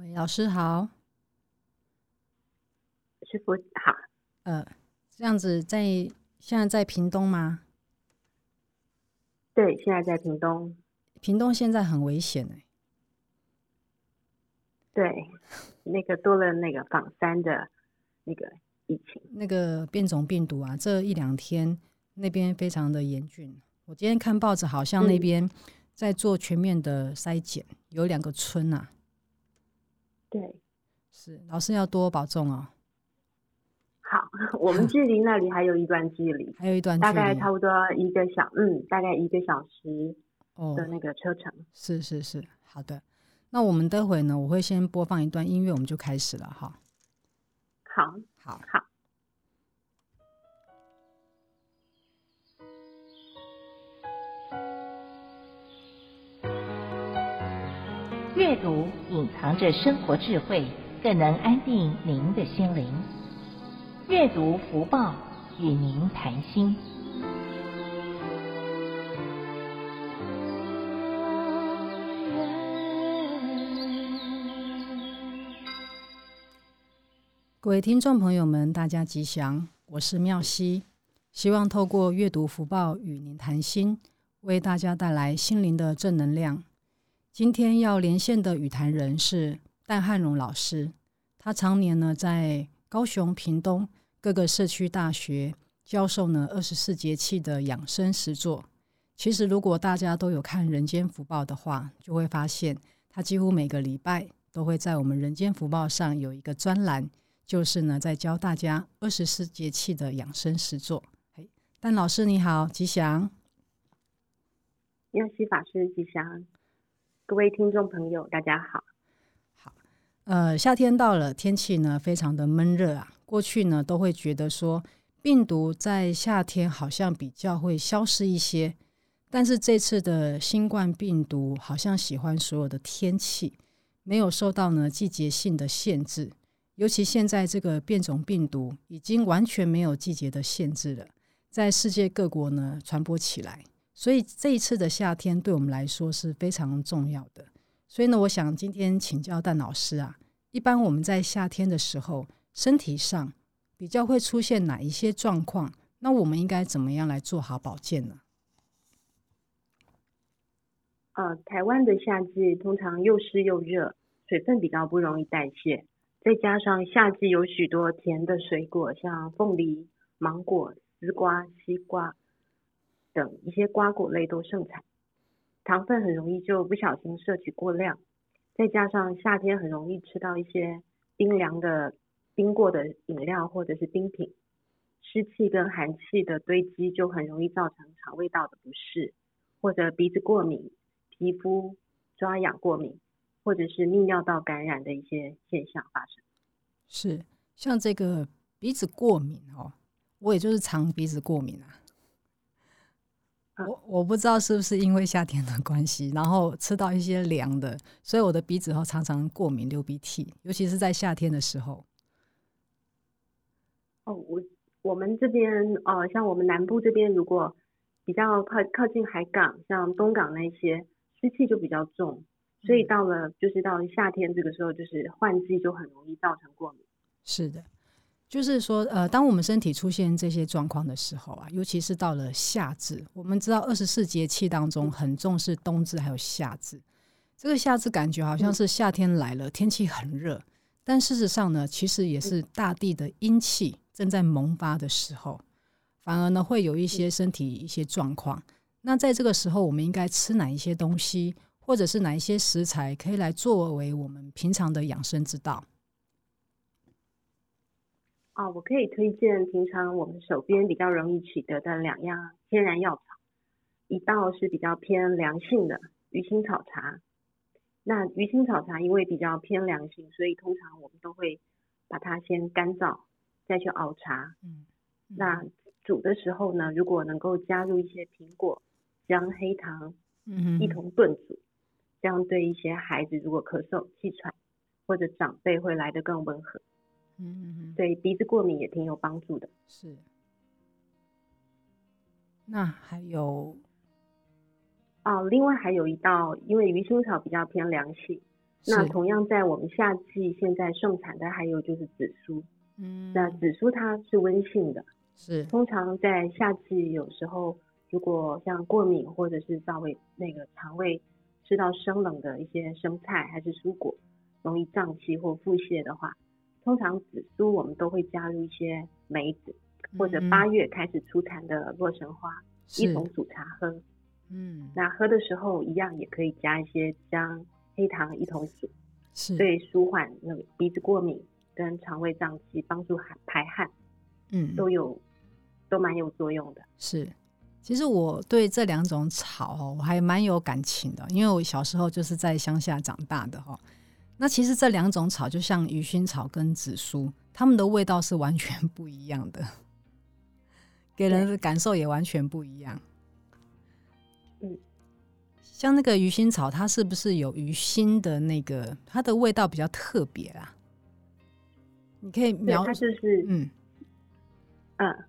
喂，老师好。师傅好。呃，这样子在现在在屏东吗？对，现在在屏东。屏东现在很危险哎。对，那个多了那个仿山的那个疫情，那个变种病毒啊，这一两天那边非常的严峻。我今天看报纸，好像那边在做全面的筛检，嗯、有两个村啊。对，是老师要多保重哦。好，我们距离那里还有一段距离，还有一段距离，大概差不多一个小嗯，大概一个小时的那个车程。哦、是是是，好的。那我们待会呢，我会先播放一段音乐，我们就开始了哈。好，好，好。读隐藏着生活智慧，更能安定您的心灵。阅读福报，与您谈心。各位听众朋友们，大家吉祥，我是妙西，希望透过阅读福报与您谈心，为大家带来心灵的正能量。今天要连线的与谈人是戴汉荣老师，他常年呢在高雄、屏东各个社区大学教授呢二十四节气的养生实作。其实，如果大家都有看《人间福报》的话，就会发现他几乎每个礼拜都会在我们《人间福报》上有一个专栏。就是呢，在教大家二十四节气的养生实作。嘿，但老师你好，吉祥。妙西法师吉祥，各位听众朋友大家好。好，呃，夏天到了，天气呢非常的闷热啊。过去呢都会觉得说，病毒在夏天好像比较会消失一些，但是这次的新冠病毒好像喜欢所有的天气，没有受到呢季节性的限制。尤其现在这个变种病毒已经完全没有季节的限制了，在世界各国呢传播起来，所以这一次的夏天对我们来说是非常重要的。所以呢，我想今天请教戴老师啊，一般我们在夏天的时候，身体上比较会出现哪一些状况？那我们应该怎么样来做好保健呢？呃，台湾的夏季通常又湿又热，水分比较不容易代谢。再加上夏季有许多甜的水果，像凤梨、芒果、丝瓜、西瓜等一些瓜果类都盛产，糖分很容易就不小心摄取过量。再加上夏天很容易吃到一些冰凉的、冰过的饮料或者是冰品，湿气跟寒气的堆积就很容易造成肠胃道的不适，或者鼻子过敏、皮肤抓痒过敏。或者是泌尿道感染的一些现象发生，是像这个鼻子过敏哦，我也就是常鼻子过敏啊。啊我我不知道是不是因为夏天的关系，然后吃到一些凉的，所以我的鼻子后常常过敏流鼻涕，尤其是在夏天的时候。哦，我我们这边哦，像我们南部这边，如果比较靠靠近海港，像东港那些，湿气就比较重。所以到了就是到了夏天这个时候，就是换季就很容易造成过敏。是的，就是说，呃，当我们身体出现这些状况的时候啊，尤其是到了夏至，我们知道二十四节气当中很重视冬至还有夏至。这个夏至感觉好像是夏天来了，天气很热，但事实上呢，其实也是大地的阴气正在萌发的时候，反而呢会有一些身体一些状况。那在这个时候，我们应该吃哪一些东西？或者是哪一些食材可以来作为我们平常的养生之道？啊，我可以推荐平常我们手边比较容易取得的两样天然药草，一道是比较偏凉性的鱼腥草茶。那鱼腥草茶因为比较偏凉性，所以通常我们都会把它先干燥，再去熬茶。嗯，嗯，那煮的时候呢，如果能够加入一些苹果、姜、黑糖，嗯，一同炖煮。这样对一些孩子，如果咳嗽、气喘，或者长辈会来得更温和。嗯嗯嗯，对鼻子过敏也挺有帮助的。是。那还有，哦，另外还有一道，因为鱼腥草比较偏凉性，那同样在我们夏季现在盛产的还有就是紫苏。嗯，那紫苏它是温性的，是通常在夏季有时候如果像过敏或者是稍微那个肠胃吃到生冷的一些生菜还是蔬果，容易胀气或腹泻的话，通常紫苏我们都会加入一些梅子，或者八月开始出产的洛神花，嗯、一同煮茶喝。嗯，那喝的时候一样也可以加一些姜、黑糖一同煮，是对舒缓那个鼻子过敏。跟肠胃胀气，帮助排排汗，嗯，都有都蛮有作用的。是，其实我对这两种草我还蛮有感情的，因为我小时候就是在乡下长大的哈。那其实这两种草，就像鱼腥草跟紫苏，它们的味道是完全不一样的，给人的感受也完全不一样。嗯，像那个鱼腥草，它是不是有鱼腥的那个？它的味道比较特别啊？你可以描，它就是嗯嗯，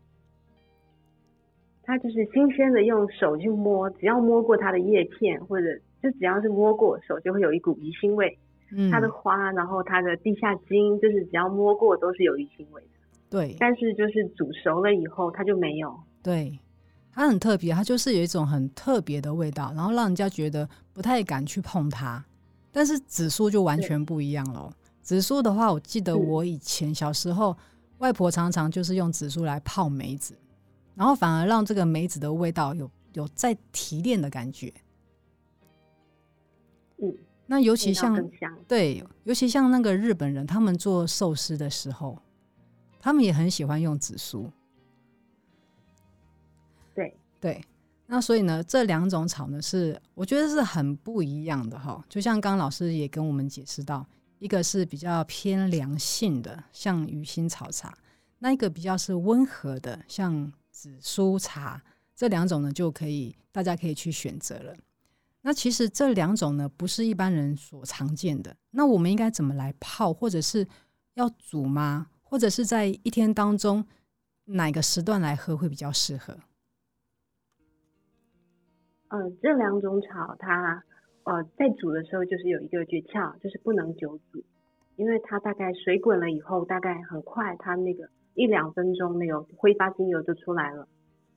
它就是新鲜的，用手去摸，只要摸过它的叶片，或者就只要是摸过手，就会有一股鱼腥味。嗯，它的花，然后它的地下茎，就是只要摸过都是有鱼腥味的。对，但是就是煮熟了以后，它就没有。对，它很特别，它就是有一种很特别的味道，然后让人家觉得不太敢去碰它。但是紫苏就完全不一样了。紫苏的话，我记得我以前小时候，外婆常常就是用紫苏来泡梅子，然后反而让这个梅子的味道有有再提炼的感觉。嗯，那尤其像对，尤其像那个日本人，他们做寿司的时候，他们也很喜欢用紫苏。对对，那所以呢，这两种草呢，是我觉得是很不一样的哈。就像刚刚老师也跟我们解释到。一个是比较偏凉性的，像鱼腥草茶；那一个比较是温和的，像紫苏茶。这两种呢，就可以大家可以去选择了。那其实这两种呢，不是一般人所常见的。那我们应该怎么来泡，或者是要煮吗？或者是在一天当中哪个时段来喝会比较适合？嗯、呃，这两种草它。呃，在煮的时候就是有一个诀窍，就是不能久煮，因为它大概水滚了以后，大概很快它那个一两分钟那个挥发精油就出来了，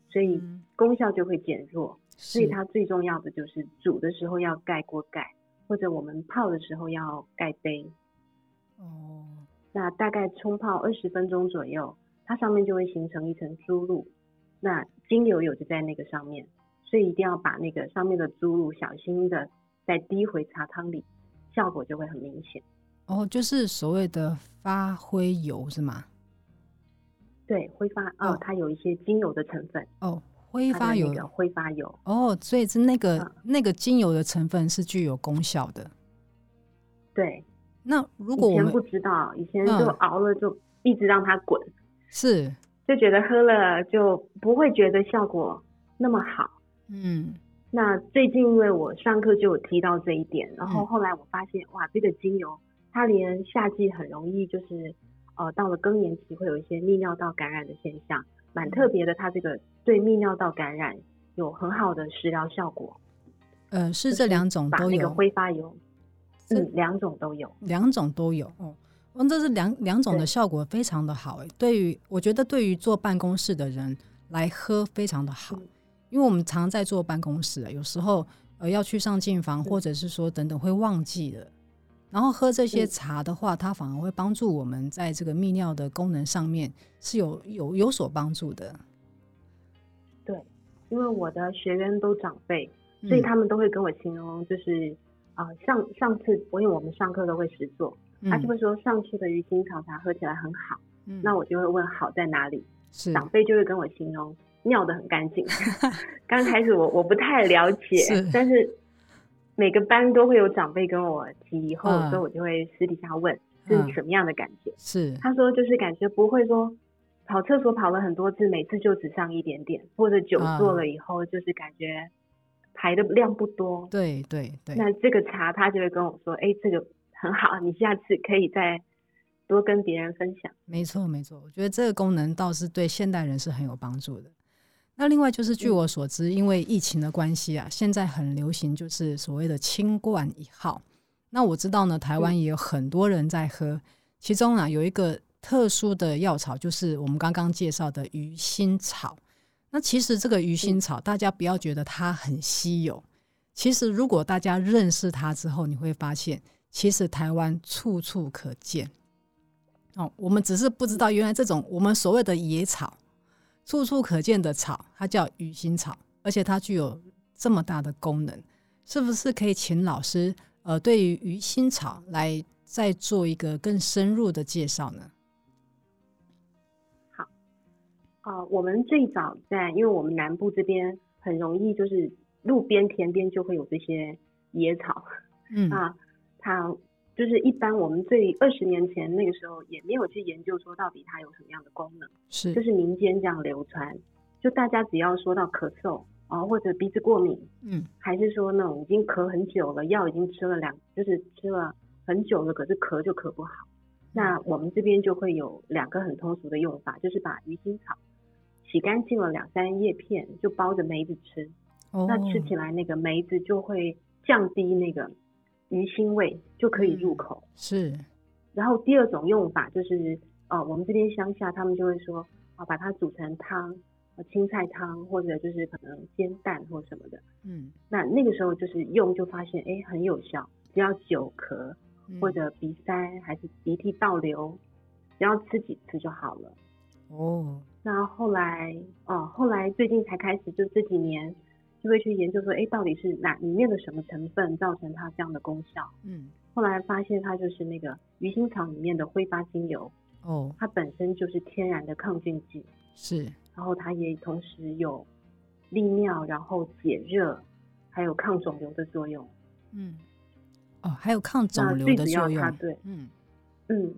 所以功效就会减弱。所以它最重要的就是煮的时候要盖锅盖，或者我们泡的时候要盖杯。哦，那大概冲泡二十分钟左右，它上面就会形成一层珠露，那精油有就在那个上面，所以一定要把那个上面的珠露小心的。再滴回茶汤里，效果就会很明显。哦，就是所谓的发灰油是吗？对，挥发哦，哦，它有一些精油的成分。哦，挥发油，挥发油。哦，所以是那个、嗯、那个精油的成分是具有功效的。对，那如果我们以前不知道，以前就熬了就一直让它滚，是就觉得喝了就不会觉得效果那么好。嗯。那最近因为我上课就有提到这一点，然后后来我发现，哇，这个精油它连夏季很容易就是，呃，到了更年期会有一些泌尿道感染的现象，蛮特别的。它这个对泌尿道感染有很好的食疗效果。呃，是这两种都有。把那个挥发油，嗯，两种都有，两种都有。哦，嗯，这是两两种的效果非常的好。哎，对于我觉得对于坐办公室的人来喝非常的好。嗯因为我们常在坐办公室，有时候呃要去上进房，或者是说等等会忘记了，然后喝这些茶的话，它反而会帮助我们在这个泌尿的功能上面是有有有所帮助的。对，因为我的学员都长辈，所以他们都会跟我形容，就是啊、呃、上上次我因为我们上课都会实做，他就会说上次的鱼腥草茶喝起来很好，嗯、那我就会问好在哪里，是长辈就会跟我形容。尿的很干净。刚开始我我不太了解，是但是每个班都会有长辈跟我提，以后所以我就会私底下问是什么样的感觉。是他说就是感觉不会说跑厕所跑了很多次，每次就只上一点点，或者久坐了以后就是感觉排的量不多。对对对。那这个茶他就会跟我说，哎，这个很好，你下次可以再多跟别人分享。没错没错，我觉得这个功能倒是对现代人是很有帮助的。那另外就是，据我所知，因为疫情的关系啊，现在很流行就是所谓的清冠一号。那我知道呢，台湾也有很多人在喝，嗯、其中啊有一个特殊的药草，就是我们刚刚介绍的鱼腥草。那其实这个鱼腥草，大家不要觉得它很稀有，其实如果大家认识它之后，你会发现，其实台湾处处可见。哦，我们只是不知道，原来这种我们所谓的野草，处处可见的草，它叫鱼腥草，而且它具有这么大的功能，是不是可以请老师呃，对于鱼腥草来再做一个更深入的介绍呢？呃，我们最早在，因为我们南部这边很容易就是路边田边就会有这些野草，嗯。啊，它。就是一般我们最二十年前那个时候也没有去研究说到底它有什么样的功能，是。就是民间这样流传，就大家只要说到咳嗽啊或者鼻子过敏，嗯，还是说那种已经咳很久了，药已经吃了两，就是吃了很久了，可是咳就咳不好，那我们这边就会有两个很通俗的用法，就是把鱼腥草洗干净了两三叶片，就包着梅子吃，哦，那吃起来那个梅子就会降低那个。鱼腥味就可以入口，嗯、是。然后第二种用法就是，呃，我们这边乡下他们就会说，啊，把它煮成汤，青菜汤，或者就是可能煎蛋或什么的。嗯。那那个时候就是用就发现，哎，很有效，只要久咳或者鼻塞还是鼻涕倒流，只要吃几次就好了。哦。那后来，哦，后来最近才开始，就这几年。就会去研究说，哎，到底是哪里面的什么成分造成它这样的功效？嗯，后来发现它就是那个鱼腥草里面的挥发精油。哦，它本身就是天然的抗菌剂。是，然后它也同时有利尿，然后解热，还有抗肿瘤的作用。嗯，哦，还有抗肿瘤的作用。它对，嗯嗯，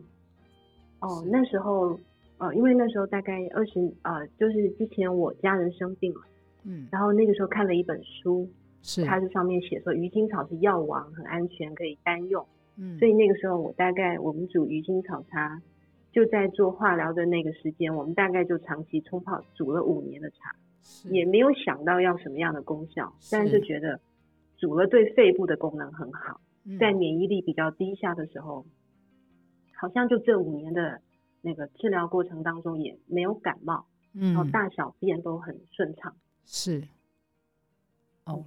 哦，那时候，呃，因为那时候大概二十，呃，就是之前我家人生病了。嗯，然后那个时候看了一本书，是它是上面写说鱼腥草是药王，很安全，可以单用。嗯，所以那个时候我大概我们煮鱼腥草茶，就在做化疗的那个时间，我们大概就长期冲泡煮了五年的茶，也没有想到要什么样的功效，但是觉得煮了对肺部的功能很好，在免疫力比较低下的时候，好像就这五年的那个治疗过程当中也没有感冒，然后大小便都很顺畅。是，哦，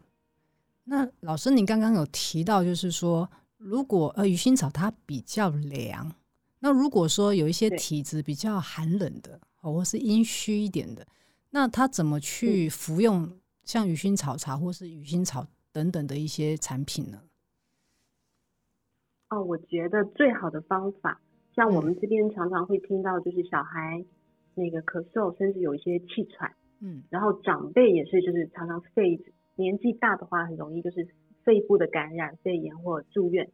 那老师，你刚刚有提到，就是说，如果呃鱼腥草它比较凉，那如果说有一些体质比较寒冷的，哦，或是阴虚一点的，那他怎么去服用像鱼腥草茶或是鱼腥草等等的一些产品呢？哦，我觉得最好的方法，像我们这边常常会听到，就是小孩那个咳嗽，甚至有一些气喘。嗯，然后长辈也是，就是常常肺年纪大的话，很容易就是肺部的感染、肺炎或住院。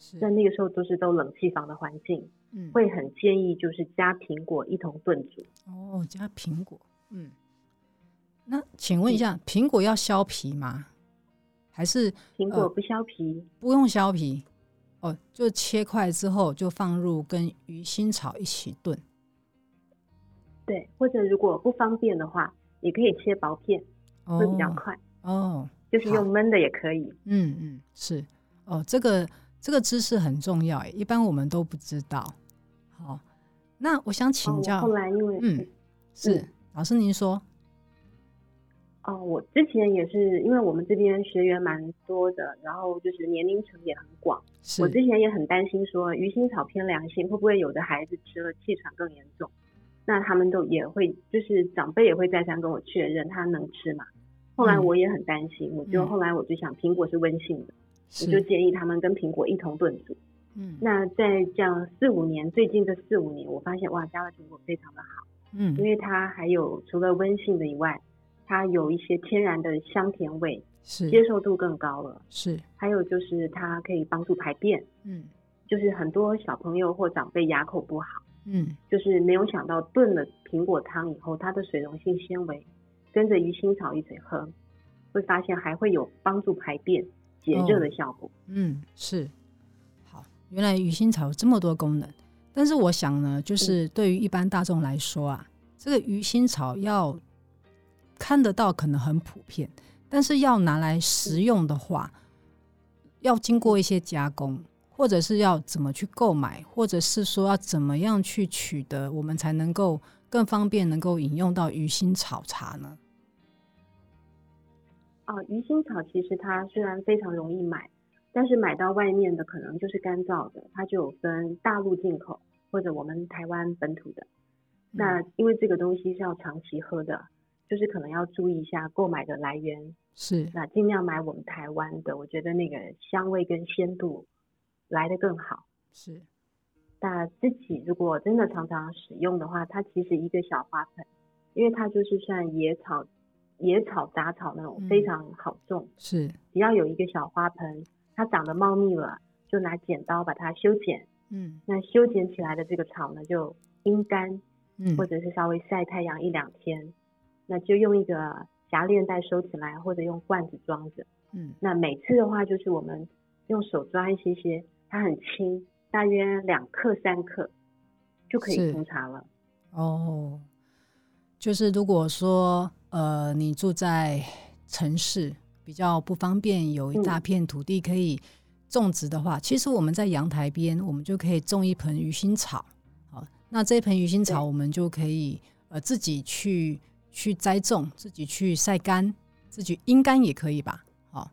是，在那个时候都是都冷气房的环境，嗯，会很建议就是加苹果一同炖煮。哦，加苹果，嗯。那请问一下，苹果要削皮吗？还是苹果不削皮？呃，不用削皮，哦，就切块之后就放入跟鱼腥草一起炖。对，或者如果不方便的话。也可以切薄片，会比较快哦。就是用焖的也可以。嗯嗯，是哦，这个这个知识很重要，一般我们都不知道。好，那我想请教。哦、后来因为嗯是、嗯、老师您说。哦，我之前也是，因为我们这边学员蛮多的，然后就是年龄层也很广。我之前也很担心说鱼腥草偏凉性，会不会有的孩子吃了气喘更严重？那他们都也会，就是长辈也会再三跟我确认他能吃嘛。后来我也很担心，嗯、我就后来我就想，苹果是温性的，我就建议他们跟苹果一同炖煮。嗯，那在这样四五年，最近这四五年，我发现哇，加了苹果非常的好。嗯，因为它还有除了温性的以外，它有一些天然的香甜味，是接受度更高了。是，还有就是它可以帮助排便。嗯，就是很多小朋友或长辈牙口不好。嗯，就是没有想到炖了苹果汤以后，它的水溶性纤维跟着鱼腥草一起喝，会发现还会有帮助排便、解热的效果。哦。嗯，是。好，原来鱼腥草有这么多功能。但是我想呢，就是对于一般大众来说啊，嗯、这个鱼腥草要看得到可能很普遍，但是要拿来食用的话，要经过一些加工。或者是要怎么去购买，或者是说要怎么样去取得，我们才能够更方便能够饮用到鱼腥草茶呢？啊，鱼腥草其实它虽然非常容易买，但是买到外面的可能就是干燥的，它就有分大陆进口或者我们台湾本土的。嗯、那因为这个东西是要长期喝的，就是可能要注意一下购买的来源。是，那尽量买我们台湾的，我觉得那个香味跟鲜度来的更好。是，那自己如果真的常常使用的话，它其实一个小花盆，因为它就是算野草、野草杂草那种非常好种。嗯、是，只要有一个小花盆，它长得茂密了，就拿剪刀把它修剪。嗯，那修剪起来的这个草呢，就阴干，嗯，或者是稍微晒太阳一两天，那就用一个。夹链袋收起来，或者用罐子装着。嗯，那每次的话，就是我们用手抓一些些，它很轻，大约两克三克就可以冲茶了。哦，就是如果说呃你住在城市比较不方便，有一大片土地可以种植的话，嗯、其实我们在阳台边，我们就可以种一盆鱼腥草。好，那这一盆鱼腥草，我们就可以呃自己去。去栽种，自己去晒干，自己阴干也可以吧？哦，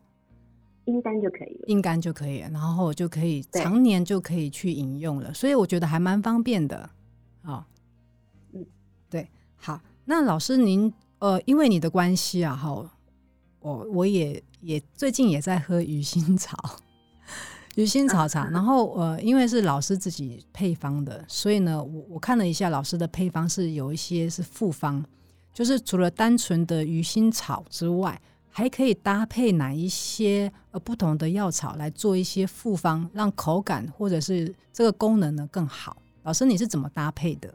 阴干就可以了，阴干就可以了，然后就可以常年就可以去饮用了，所以我觉得还蛮方便的。哦，嗯，对，好，那老师您呃，因为你的关系啊，哈，我我也也最近也在喝鱼腥草，鱼腥草茶，然后呃，因为是老师自己配方的，所以呢，我我看了一下老师的配方是有一些是复方。就是除了单纯的鱼腥草之外，还可以搭配哪一些呃不同的药草来做一些复方，让口感或者是这个功能呢更好。老师，你是怎么搭配的？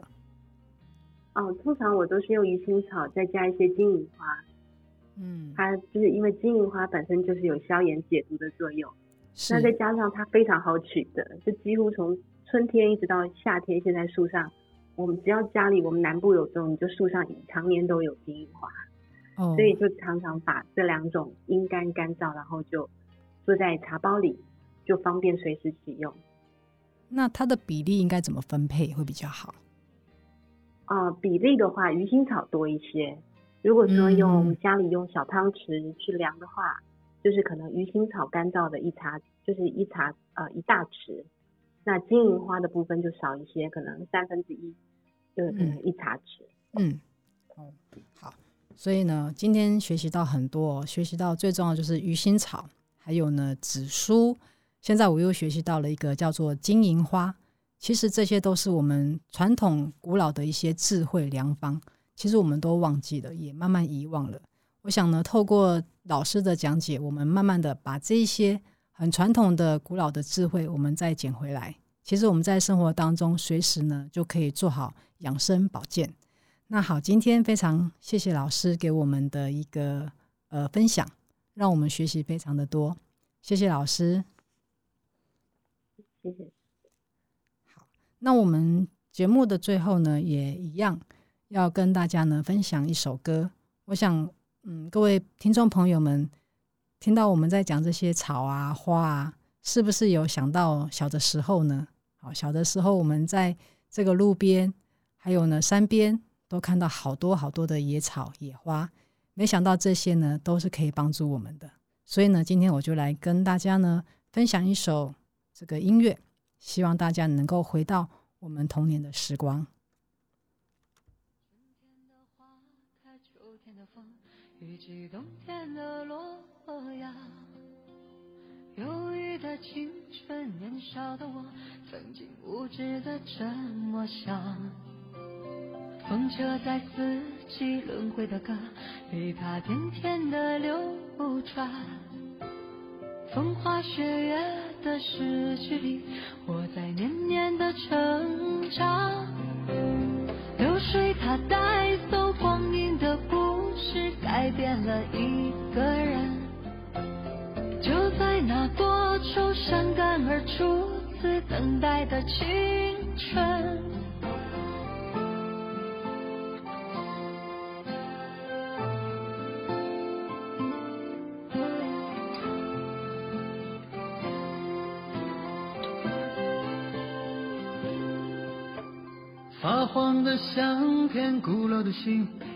哦，通常我都是用鱼腥草，再加一些金银花。嗯，它就是因为金银花本身就是有消炎解毒的作用，是那再加上它非常好取得，就几乎从春天一直到夏天，现在树上。我们只要家里我们南部有种，你就树上常年都有金银花，哦，所以就常常把这两种阴干干燥，然后就做在茶包里，就方便随时使用。那它的比例应该怎么分配会比较好？啊、呃，比例的话，鱼腥草多一些。如果说用家里用小汤匙去量的话，嗯、就是可能鱼腥草干燥的一茶，就是一茶呃一大匙。那金银花的部分就少一些，可能三分之一，就是可能一茶匙。嗯，哦，好，所以呢，今天学习到很多，学习到最重要就是鱼腥草，还有呢紫苏。现在我又学习到了一个叫做金银花。其实这些都是我们传统古老的一些智慧良方，其实我们都忘记了，也慢慢遗忘了。我想呢，透过老师的讲解，我们慢慢的把这一些。很传统的古老的智慧，我们再捡回来。其实我们在生活当中，随时呢就可以做好养生保健。那好，今天非常谢谢老师给我们的一个呃分享，让我们学习非常的多。谢谢老师，谢谢。好，那我们节目的最后呢，也一样要跟大家呢分享一首歌。我想，嗯，各位听众朋友们。听到我们在讲这些草啊花啊，是不是有想到小的时候呢？好，小的时候我们在这个路边，还有呢山边，都看到好多好多的野草野花。没想到这些呢都是可以帮助我们的。所以呢，今天我就来跟大家呢分享一首这个音乐，希望大家能够回到我们童年的时光。洛阳，忧郁的青春，年少的我，曾经无知的这么想。风车在四季轮回的歌里，它甜甜的流转。风花雪月的诗句里，我在年年的成长。流水它带走光阴的是改变了一个人就在那多愁善感而初次等待的青春发黄的相片古老的信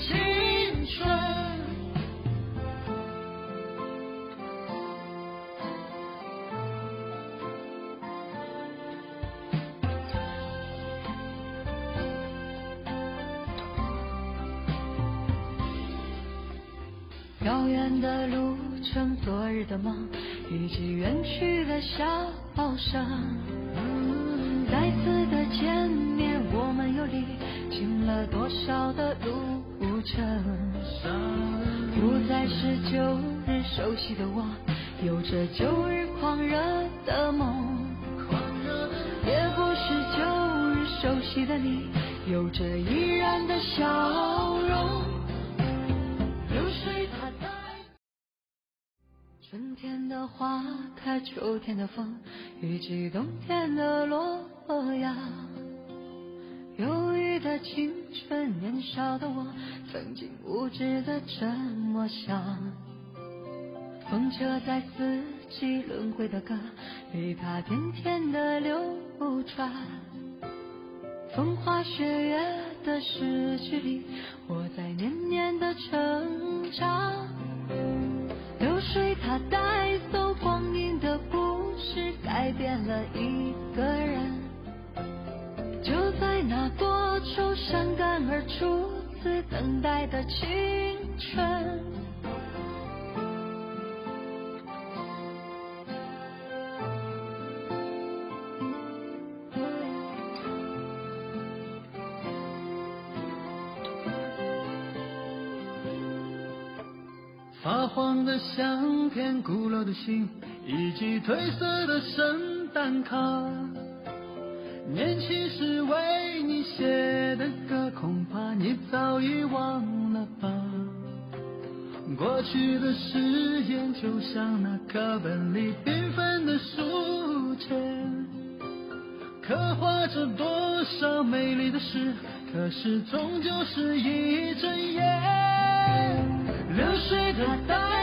青春。遥远的路程，昨日的梦，以及远去的笑声。再次的见面，我们又历经了多少的路不再是旧日熟悉的我，有着旧日狂热的梦。也不是旧日熟悉的你，有着依然的笑容。春天的花开，秋天的风，以及冬天的落阳。忧郁的青春，年少的我，曾经无知的这么想。风车在四季轮回的歌里，它甜甜的流转。风花雪月的诗句里，我在年年的成长。流水它带走光阴的故事，改变了一个人。那多愁善感而初次等待的青春。发黄的相片、古老的信以及褪色的圣诞卡，年轻时为写的歌，恐怕你早已忘了吧。过去的誓言就像那课本里缤纷的书签，刻画着多少美丽的诗，可是终究是一阵烟。流水它带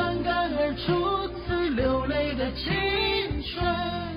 伤感而初次流泪的青春。